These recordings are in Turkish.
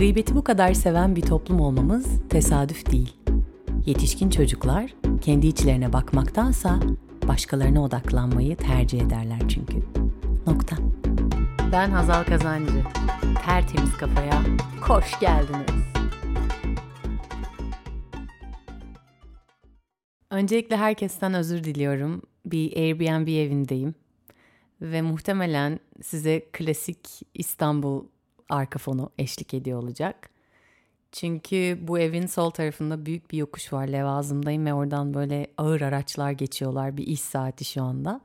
Gıybeti bu kadar seven bir toplum olmamız tesadüf değil. Yetişkin çocuklar kendi içlerine bakmaktansa başkalarına odaklanmayı tercih ederler çünkü. Nokta. Ben Hazal Kazancı. Tertemiz kafaya hoş geldiniz. Öncelikle herkesten özür diliyorum. Bir Airbnb evindeyim ve muhtemelen size klasik İstanbul arka fonu eşlik ediyor olacak. Çünkü bu evin sol tarafında büyük bir yokuş var. Levazımdayım ve oradan böyle ağır araçlar geçiyorlar. Bir iş saati şu anda.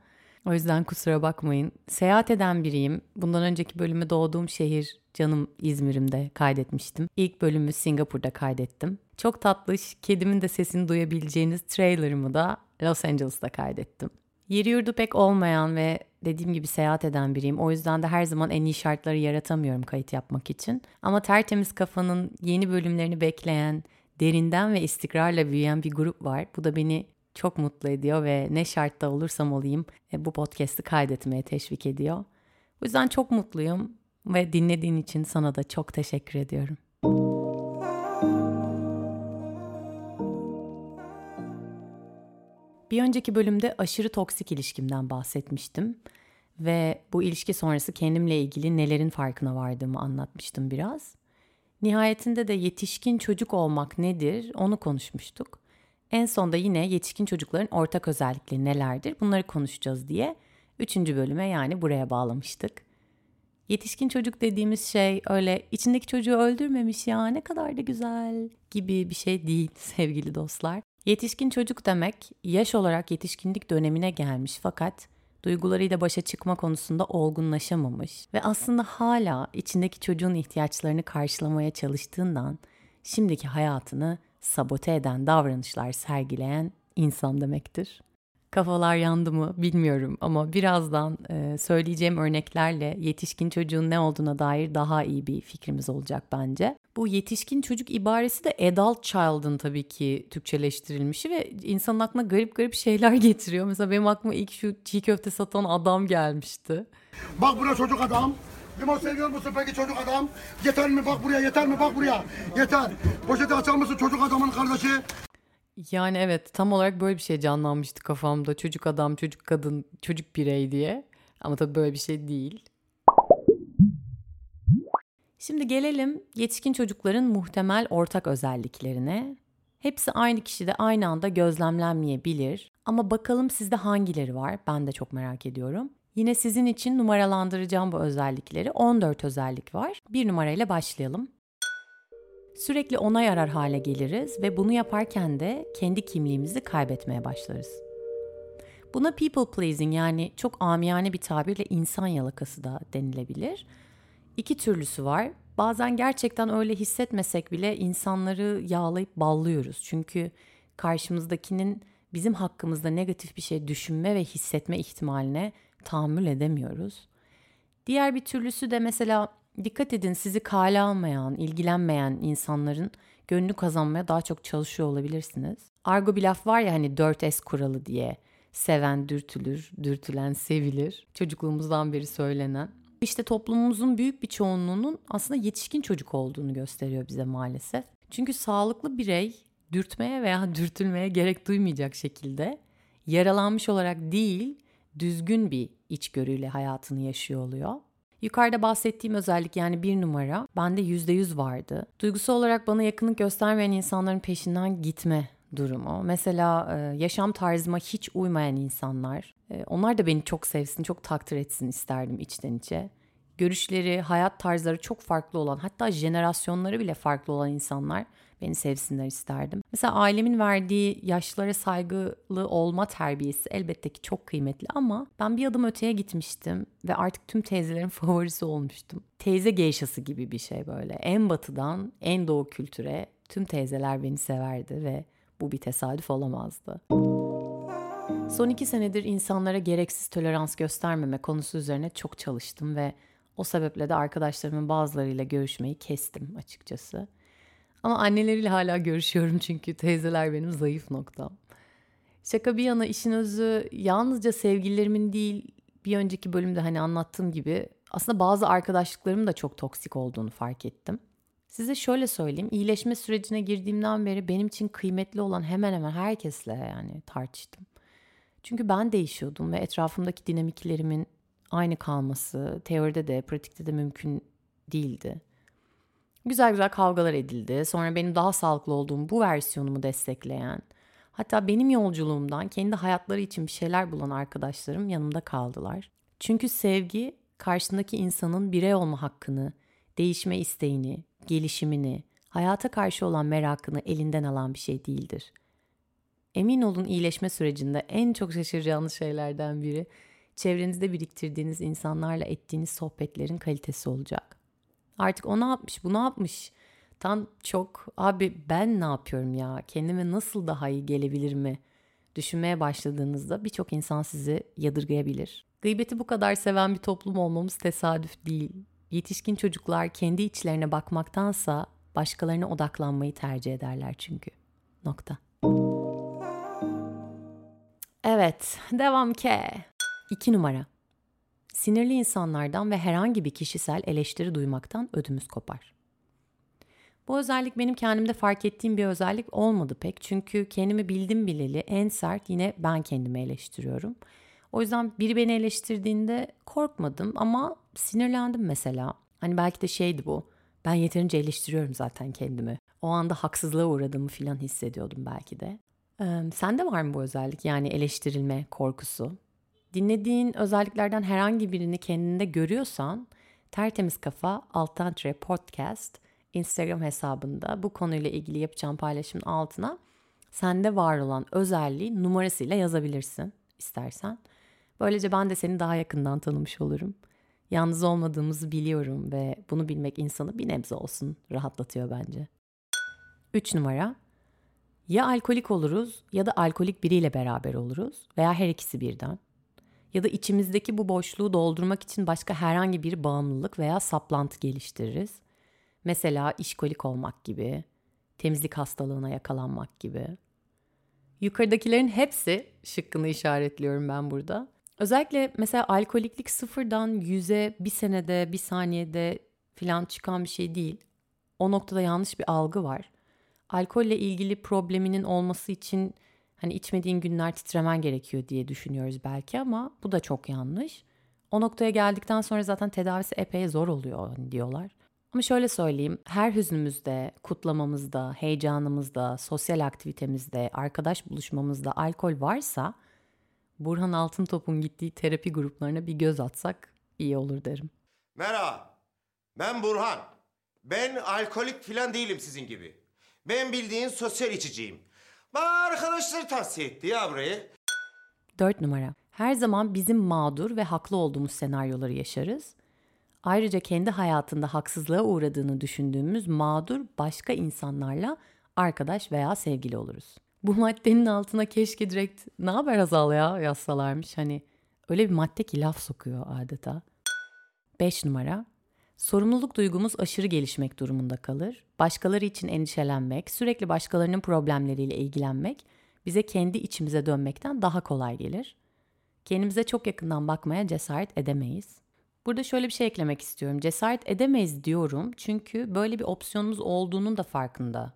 O yüzden kusura bakmayın. Seyahat eden biriyim. Bundan önceki bölümü doğduğum şehir canım İzmir'imde kaydetmiştim. İlk bölümü Singapur'da kaydettim. Çok tatlış, kedimin de sesini duyabileceğiniz trailerımı da Los Angeles'ta kaydettim. Yeri yurdu pek olmayan ve dediğim gibi seyahat eden biriyim. O yüzden de her zaman en iyi şartları yaratamıyorum kayıt yapmak için. Ama tertemiz kafanın yeni bölümlerini bekleyen, derinden ve istikrarla büyüyen bir grup var. Bu da beni çok mutlu ediyor ve ne şartta olursam olayım e, bu podcast'i kaydetmeye teşvik ediyor. O yüzden çok mutluyum ve dinlediğin için sana da çok teşekkür ediyorum. Bir önceki bölümde aşırı toksik ilişkimden bahsetmiştim ve bu ilişki sonrası kendimle ilgili nelerin farkına vardığımı anlatmıştım biraz. Nihayetinde de yetişkin çocuk olmak nedir onu konuşmuştuk. En sonda yine yetişkin çocukların ortak özellikleri nelerdir bunları konuşacağız diye üçüncü bölüme yani buraya bağlamıştık. Yetişkin çocuk dediğimiz şey öyle içindeki çocuğu öldürmemiş ya ne kadar da güzel gibi bir şey değil sevgili dostlar. Yetişkin çocuk demek yaş olarak yetişkinlik dönemine gelmiş fakat duygularıyla başa çıkma konusunda olgunlaşamamış ve aslında hala içindeki çocuğun ihtiyaçlarını karşılamaya çalıştığından şimdiki hayatını sabote eden davranışlar sergileyen insan demektir. Kafalar yandı mı bilmiyorum ama birazdan e, söyleyeceğim örneklerle yetişkin çocuğun ne olduğuna dair daha iyi bir fikrimiz olacak bence. Bu yetişkin çocuk ibaresi de adult child'ın tabii ki Türkçeleştirilmişi ve insanın aklına garip garip şeyler getiriyor. Mesela benim aklıma ilk şu çiğ köfte satan adam gelmişti. Bak buraya çocuk adam. Limon seviyor musun peki çocuk adam? Yeter mi bak buraya yeter mi bak buraya? Yeter. Poşeti açar mısın çocuk adamın kardeşi? Yani evet tam olarak böyle bir şey canlanmıştı kafamda. Çocuk adam, çocuk kadın, çocuk birey diye. Ama tabii böyle bir şey değil. Şimdi gelelim yetişkin çocukların muhtemel ortak özelliklerine. Hepsi aynı kişide aynı anda gözlemlenmeyebilir. Ama bakalım sizde hangileri var? Ben de çok merak ediyorum. Yine sizin için numaralandıracağım bu özellikleri. 14 özellik var. Bir numarayla başlayalım. Sürekli ona yarar hale geliriz ve bunu yaparken de kendi kimliğimizi kaybetmeye başlarız. Buna people pleasing yani çok amiyane bir tabirle insan yalakası da denilebilir. İki türlüsü var. Bazen gerçekten öyle hissetmesek bile insanları yağlayıp ballıyoruz. Çünkü karşımızdakinin bizim hakkımızda negatif bir şey düşünme ve hissetme ihtimaline tahammül edemiyoruz. Diğer bir türlüsü de mesela dikkat edin sizi kale almayan, ilgilenmeyen insanların gönlünü kazanmaya daha çok çalışıyor olabilirsiniz. Argo bir laf var ya hani 4S kuralı diye. Seven dürtülür, dürtülen sevilir. Çocukluğumuzdan beri söylenen. İşte toplumumuzun büyük bir çoğunluğunun aslında yetişkin çocuk olduğunu gösteriyor bize maalesef. Çünkü sağlıklı birey dürtmeye veya dürtülmeye gerek duymayacak şekilde yaralanmış olarak değil, düzgün bir içgörüyle hayatını yaşıyor oluyor. Yukarıda bahsettiğim özellik yani bir numara bende yüzde yüz vardı. Duygusal olarak bana yakınlık göstermeyen insanların peşinden gitme durumu. Mesela e, yaşam tarzıma hiç uymayan insanlar. E, onlar da beni çok sevsin, çok takdir etsin isterdim içten içe. Görüşleri, hayat tarzları çok farklı olan, hatta jenerasyonları bile farklı olan insanlar beni sevsinler isterdim. Mesela ailemin verdiği yaşlılara saygılı olma terbiyesi elbette ki çok kıymetli ama ben bir adım öteye gitmiştim ve artık tüm teyzelerin favorisi olmuştum. Teyze geyşası gibi bir şey böyle. En batıdan en doğu kültüre tüm teyzeler beni severdi ve bu bir tesadüf olamazdı. Son iki senedir insanlara gereksiz tolerans göstermeme konusu üzerine çok çalıştım ve o sebeple de arkadaşlarımın bazılarıyla görüşmeyi kestim açıkçası. Ama anneleriyle hala görüşüyorum çünkü teyzeler benim zayıf noktam. Şaka bir yana işin özü yalnızca sevgililerimin değil bir önceki bölümde hani anlattığım gibi aslında bazı arkadaşlıklarım da çok toksik olduğunu fark ettim. Size şöyle söyleyeyim. iyileşme sürecine girdiğimden beri benim için kıymetli olan hemen hemen herkesle yani tartıştım. Çünkü ben değişiyordum ve etrafımdaki dinamiklerimin aynı kalması teoride de pratikte de mümkün değildi. Güzel güzel kavgalar edildi. Sonra benim daha sağlıklı olduğum bu versiyonumu destekleyen, hatta benim yolculuğumdan kendi hayatları için bir şeyler bulan arkadaşlarım yanımda kaldılar. Çünkü sevgi karşındaki insanın birey olma hakkını, değişme isteğini, gelişimini, hayata karşı olan merakını elinden alan bir şey değildir. Emin olun iyileşme sürecinde en çok şaşıracağınız şeylerden biri çevrenizde biriktirdiğiniz insanlarla ettiğiniz sohbetlerin kalitesi olacak. Artık o ne yapmış, bu ne yapmış? Tam çok abi ben ne yapıyorum ya? Kendime nasıl daha iyi gelebilir mi? Düşünmeye başladığınızda birçok insan sizi yadırgayabilir. Gıybeti bu kadar seven bir toplum olmamız tesadüf değil. Yetişkin çocuklar kendi içlerine bakmaktansa başkalarına odaklanmayı tercih ederler çünkü. Nokta. Evet, devam ke. İki numara. Sinirli insanlardan ve herhangi bir kişisel eleştiri duymaktan ödümüz kopar. Bu özellik benim kendimde fark ettiğim bir özellik olmadı pek. Çünkü kendimi bildim bileli en sert yine ben kendimi eleştiriyorum. O yüzden biri beni eleştirdiğinde korkmadım ama sinirlendim mesela. Hani belki de şeydi bu. Ben yeterince eleştiriyorum zaten kendimi. O anda haksızlığa uğradığımı falan hissediyordum belki de. Ee, sende var mı bu özellik yani eleştirilme korkusu? Dinlediğin özelliklerden herhangi birini kendinde görüyorsan Tertemiz Kafa Alttan Tre Podcast Instagram hesabında bu konuyla ilgili yapacağım paylaşımın altına sende var olan özelliği numarasıyla yazabilirsin istersen. Böylece ben de seni daha yakından tanımış olurum. Yalnız olmadığımızı biliyorum ve bunu bilmek insanı bir nebze olsun rahatlatıyor bence. 3 numara. Ya alkolik oluruz ya da alkolik biriyle beraber oluruz veya her ikisi birden. Ya da içimizdeki bu boşluğu doldurmak için başka herhangi bir bağımlılık veya saplantı geliştiririz. Mesela işkolik olmak gibi, temizlik hastalığına yakalanmak gibi. Yukarıdakilerin hepsi şıkkını işaretliyorum ben burada. Özellikle mesela alkoliklik sıfırdan yüze bir senede, bir saniyede filan çıkan bir şey değil. O noktada yanlış bir algı var. Alkolle ilgili probleminin olması için hani içmediğin günler titremen gerekiyor diye düşünüyoruz belki ama bu da çok yanlış. O noktaya geldikten sonra zaten tedavisi epey zor oluyor diyorlar. Ama şöyle söyleyeyim, her hüznümüzde, kutlamamızda, heyecanımızda, sosyal aktivitemizde, arkadaş buluşmamızda alkol varsa Burhan Altıntop'un gittiği terapi gruplarına bir göz atsak iyi olur derim. Merhaba. Ben Burhan. Ben alkolik falan değilim sizin gibi. Ben bildiğin sosyal içiciyim. Bana arkadaşları tavsiye etti ya burayı. 4 numara. Her zaman bizim mağdur ve haklı olduğumuz senaryoları yaşarız. Ayrıca kendi hayatında haksızlığa uğradığını düşündüğümüz mağdur başka insanlarla arkadaş veya sevgili oluruz. Bu maddenin altına keşke direkt ne haber Hazal ya yazsalarmış. Hani öyle bir madde ki laf sokuyor adeta. 5 numara. Sorumluluk duygumuz aşırı gelişmek durumunda kalır. Başkaları için endişelenmek, sürekli başkalarının problemleriyle ilgilenmek bize kendi içimize dönmekten daha kolay gelir. Kendimize çok yakından bakmaya cesaret edemeyiz. Burada şöyle bir şey eklemek istiyorum. Cesaret edemeyiz diyorum çünkü böyle bir opsiyonumuz olduğunun da farkında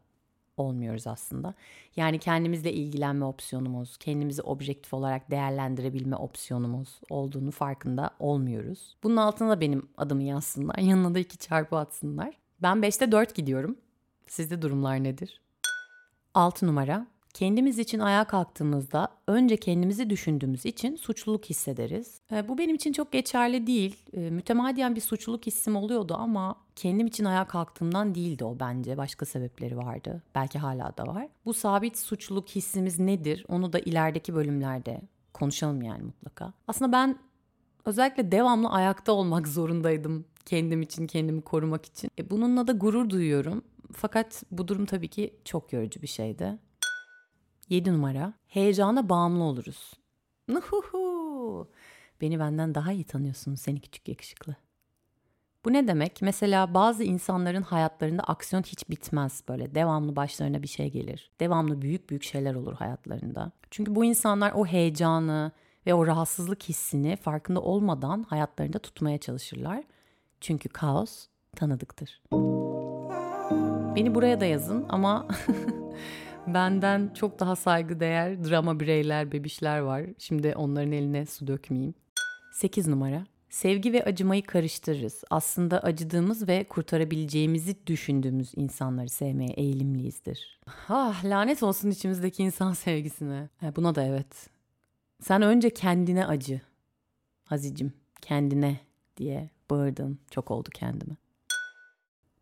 olmuyoruz aslında. Yani kendimizle ilgilenme opsiyonumuz, kendimizi objektif olarak değerlendirebilme opsiyonumuz olduğunu farkında olmuyoruz. Bunun altına da benim adımı yazsınlar. Yanına da iki çarpı atsınlar. Ben 5'te 4 gidiyorum. Sizde durumlar nedir? 6 numara. Kendimiz için ayağa kalktığımızda önce kendimizi düşündüğümüz için suçluluk hissederiz. E, bu benim için çok geçerli değil. E, mütemadiyen bir suçluluk hissim oluyordu ama kendim için ayağa kalktığımdan değildi o bence. Başka sebepleri vardı. Belki hala da var. Bu sabit suçluluk hissimiz nedir? Onu da ilerideki bölümlerde konuşalım yani mutlaka. Aslında ben özellikle devamlı ayakta olmak zorundaydım kendim için, kendimi korumak için. E, bununla da gurur duyuyorum. Fakat bu durum tabii ki çok yorucu bir şeydi. 7 numara. Heyecana bağımlı oluruz. Nuhuhu. Beni benden daha iyi tanıyorsun seni küçük yakışıklı. Bu ne demek? Mesela bazı insanların hayatlarında aksiyon hiç bitmez böyle. Devamlı başlarına bir şey gelir. Devamlı büyük büyük şeyler olur hayatlarında. Çünkü bu insanlar o heyecanı ve o rahatsızlık hissini farkında olmadan hayatlarında tutmaya çalışırlar. Çünkü kaos tanıdıktır. Beni buraya da yazın ama benden çok daha saygıdeğer drama bireyler, bebişler var. Şimdi onların eline su dökmeyeyim. 8 numara. Sevgi ve acımayı karıştırırız. Aslında acıdığımız ve kurtarabileceğimizi düşündüğümüz insanları sevmeye eğilimliyizdir. Ah lanet olsun içimizdeki insan sevgisine. Ha, buna da evet. Sen önce kendine acı. Azicim kendine diye bağırdım. Çok oldu kendime.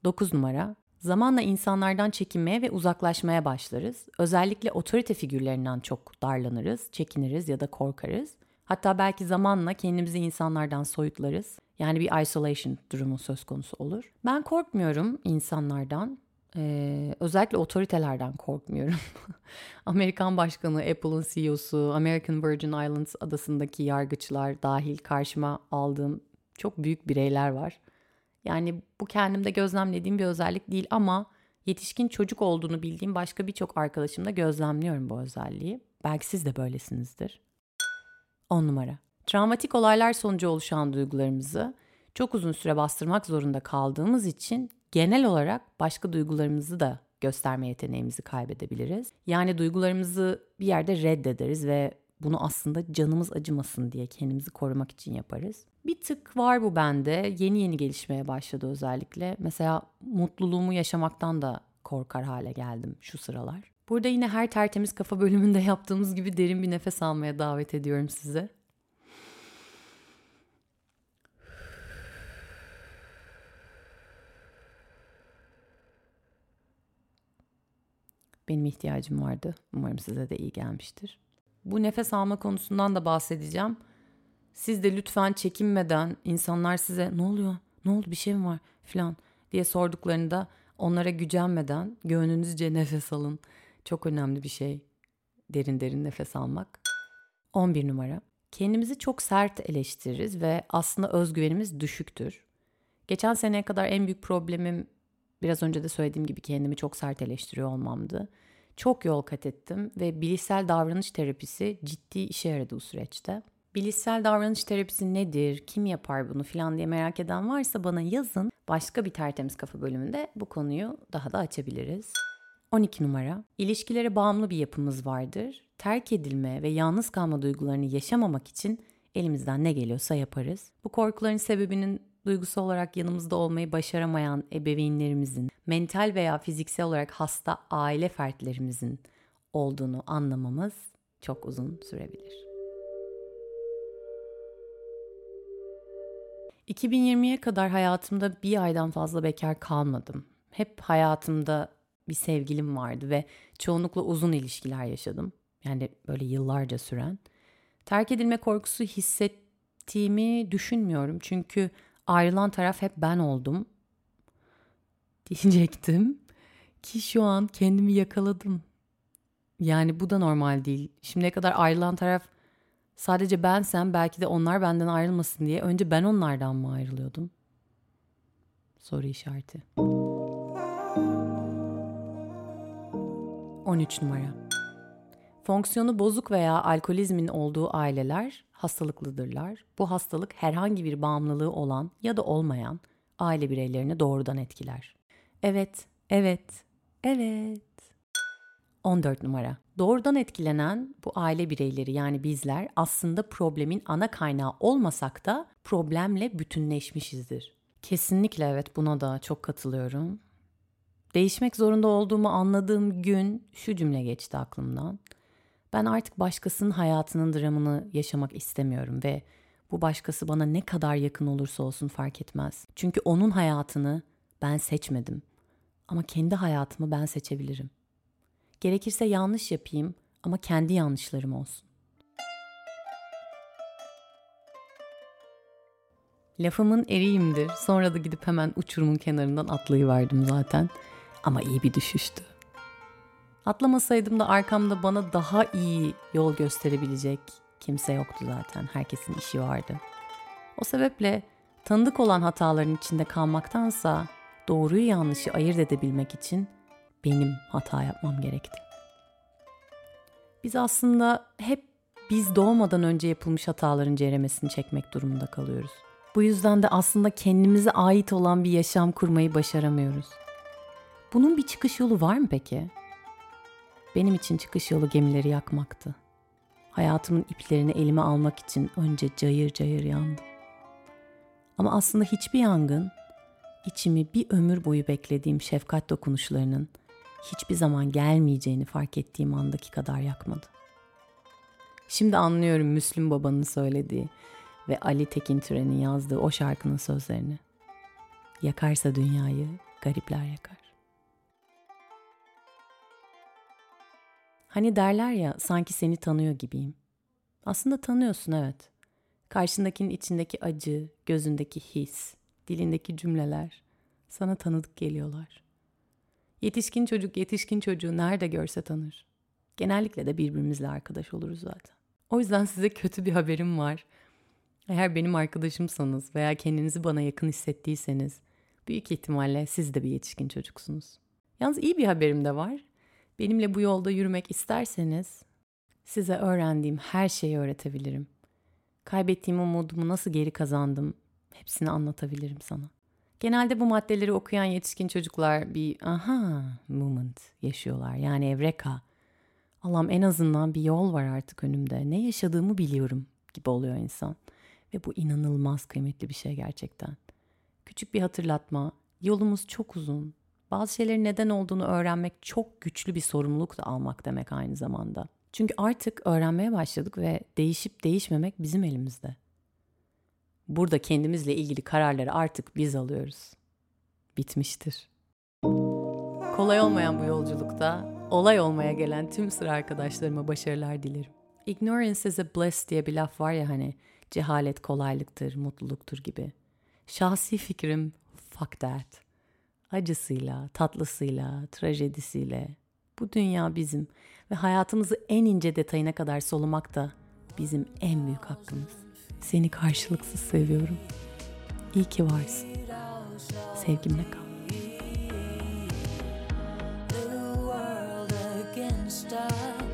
9 numara. Zamanla insanlardan çekinmeye ve uzaklaşmaya başlarız. Özellikle otorite figürlerinden çok darlanırız, çekiniriz ya da korkarız. Hatta belki zamanla kendimizi insanlardan soyutlarız. Yani bir isolation durumu söz konusu olur. Ben korkmuyorum insanlardan. Ee, özellikle otoritelerden korkmuyorum. Amerikan Başkanı, Apple'ın CEO'su, American Virgin Islands adasındaki yargıçlar dahil karşıma aldığım çok büyük bireyler var. Yani bu kendimde gözlemlediğim bir özellik değil ama yetişkin çocuk olduğunu bildiğim başka birçok arkadaşımda gözlemliyorum bu özelliği. Belki siz de böylesinizdir. 10 numara. Travmatik olaylar sonucu oluşan duygularımızı çok uzun süre bastırmak zorunda kaldığımız için genel olarak başka duygularımızı da gösterme yeteneğimizi kaybedebiliriz. Yani duygularımızı bir yerde reddederiz ve bunu aslında canımız acımasın diye kendimizi korumak için yaparız. Bir tık var bu bende. Yeni yeni gelişmeye başladı özellikle. Mesela mutluluğumu yaşamaktan da korkar hale geldim şu sıralar. Burada yine her tertemiz kafa bölümünde yaptığımız gibi derin bir nefes almaya davet ediyorum size. Benim ihtiyacım vardı. Umarım size de iyi gelmiştir. Bu nefes alma konusundan da bahsedeceğim. Siz de lütfen çekinmeden insanlar size ne oluyor, ne oldu bir şey mi var falan diye sorduklarında onlara gücenmeden gönlünüzce nefes alın. Çok önemli bir şey derin derin nefes almak. 11 numara. Kendimizi çok sert eleştiririz ve aslında özgüvenimiz düşüktür. Geçen seneye kadar en büyük problemim biraz önce de söylediğim gibi kendimi çok sert eleştiriyor olmamdı. Çok yol kat ettim ve bilişsel davranış terapisi ciddi işe yaradı bu süreçte. Bilişsel davranış terapisi nedir, kim yapar bunu falan diye merak eden varsa bana yazın. Başka bir tertemiz kafa bölümünde bu konuyu daha da açabiliriz. 12 numara. İlişkilere bağımlı bir yapımız vardır. Terk edilme ve yalnız kalma duygularını yaşamamak için elimizden ne geliyorsa yaparız. Bu korkuların sebebinin duygusal olarak yanımızda olmayı başaramayan ebeveynlerimizin, mental veya fiziksel olarak hasta aile fertlerimizin olduğunu anlamamız çok uzun sürebilir. 2020'ye kadar hayatımda bir aydan fazla bekar kalmadım. Hep hayatımda bir sevgilim vardı ve çoğunlukla uzun ilişkiler yaşadım. Yani böyle yıllarca süren. Terk edilme korkusu hissettiğimi düşünmüyorum. Çünkü ayrılan taraf hep ben oldum. Diyecektim ki şu an kendimi yakaladım. Yani bu da normal değil. Şimdiye kadar ayrılan taraf sadece bensem belki de onlar benden ayrılmasın diye önce ben onlardan mı ayrılıyordum? Soru işareti. 13 numara. Fonksiyonu bozuk veya alkolizmin olduğu aileler hastalıklıdırlar. Bu hastalık herhangi bir bağımlılığı olan ya da olmayan aile bireylerini doğrudan etkiler. Evet, evet, evet. 14 numara. Doğrudan etkilenen bu aile bireyleri yani bizler aslında problemin ana kaynağı olmasak da problemle bütünleşmişizdir. Kesinlikle evet buna da çok katılıyorum. Değişmek zorunda olduğumu anladığım gün şu cümle geçti aklımdan. Ben artık başkasının hayatının dramını yaşamak istemiyorum ve bu başkası bana ne kadar yakın olursa olsun fark etmez. Çünkü onun hayatını ben seçmedim. Ama kendi hayatımı ben seçebilirim. Gerekirse yanlış yapayım ama kendi yanlışlarım olsun. Lafımın eriyimdir. Sonra da gidip hemen uçurumun kenarından atlayıverdim zaten. Ama iyi bir düşüştü. Atlamasaydım da arkamda bana daha iyi yol gösterebilecek kimse yoktu zaten. Herkesin işi vardı. O sebeple tanıdık olan hataların içinde kalmaktansa doğruyu yanlışı ayırt edebilmek için benim hata yapmam gerekti. Biz aslında hep biz doğmadan önce yapılmış hataların ceremesini çekmek durumunda kalıyoruz. Bu yüzden de aslında kendimize ait olan bir yaşam kurmayı başaramıyoruz. Bunun bir çıkış yolu var mı peki? Benim için çıkış yolu gemileri yakmaktı. Hayatımın iplerini elime almak için önce cayır cayır yandım. Ama aslında hiçbir yangın içimi bir ömür boyu beklediğim şefkat dokunuşlarının hiçbir zaman gelmeyeceğini fark ettiğim andaki kadar yakmadı. Şimdi anlıyorum Müslüm Baba'nın söylediği ve Ali Tekin Türen'in yazdığı o şarkının sözlerini. Yakarsa dünyayı garipler yakar. Hani derler ya sanki seni tanıyor gibiyim. Aslında tanıyorsun evet. Karşındakinin içindeki acı, gözündeki his, dilindeki cümleler sana tanıdık geliyorlar. Yetişkin çocuk yetişkin çocuğu nerede görse tanır. Genellikle de birbirimizle arkadaş oluruz zaten. O yüzden size kötü bir haberim var. Eğer benim arkadaşımsanız veya kendinizi bana yakın hissettiyseniz büyük ihtimalle siz de bir yetişkin çocuksunuz. Yalnız iyi bir haberim de var. Benimle bu yolda yürümek isterseniz size öğrendiğim her şeyi öğretebilirim. Kaybettiğim umudumu nasıl geri kazandım hepsini anlatabilirim sana. Genelde bu maddeleri okuyan yetişkin çocuklar bir aha moment yaşıyorlar. Yani evreka. Allah'ım en azından bir yol var artık önümde. Ne yaşadığımı biliyorum gibi oluyor insan. Ve bu inanılmaz kıymetli bir şey gerçekten. Küçük bir hatırlatma. Yolumuz çok uzun. Bazı şeylerin neden olduğunu öğrenmek çok güçlü bir sorumluluk da almak demek aynı zamanda. Çünkü artık öğrenmeye başladık ve değişip değişmemek bizim elimizde. Burada kendimizle ilgili kararları artık biz alıyoruz. Bitmiştir. Kolay olmayan bu yolculukta olay olmaya gelen tüm sıra arkadaşlarıma başarılar dilerim. Ignorance is a bliss diye bir laf var ya hani cehalet kolaylıktır, mutluluktur gibi. Şahsi fikrim fuck that. Acısıyla, tatlısıyla, trajedisiyle bu dünya bizim ve hayatımızı en ince detayına kadar solumak da bizim en büyük hakkımız. Seni karşılıksız seviyorum. İyi ki varsın. Sevgimle kal. the world against us.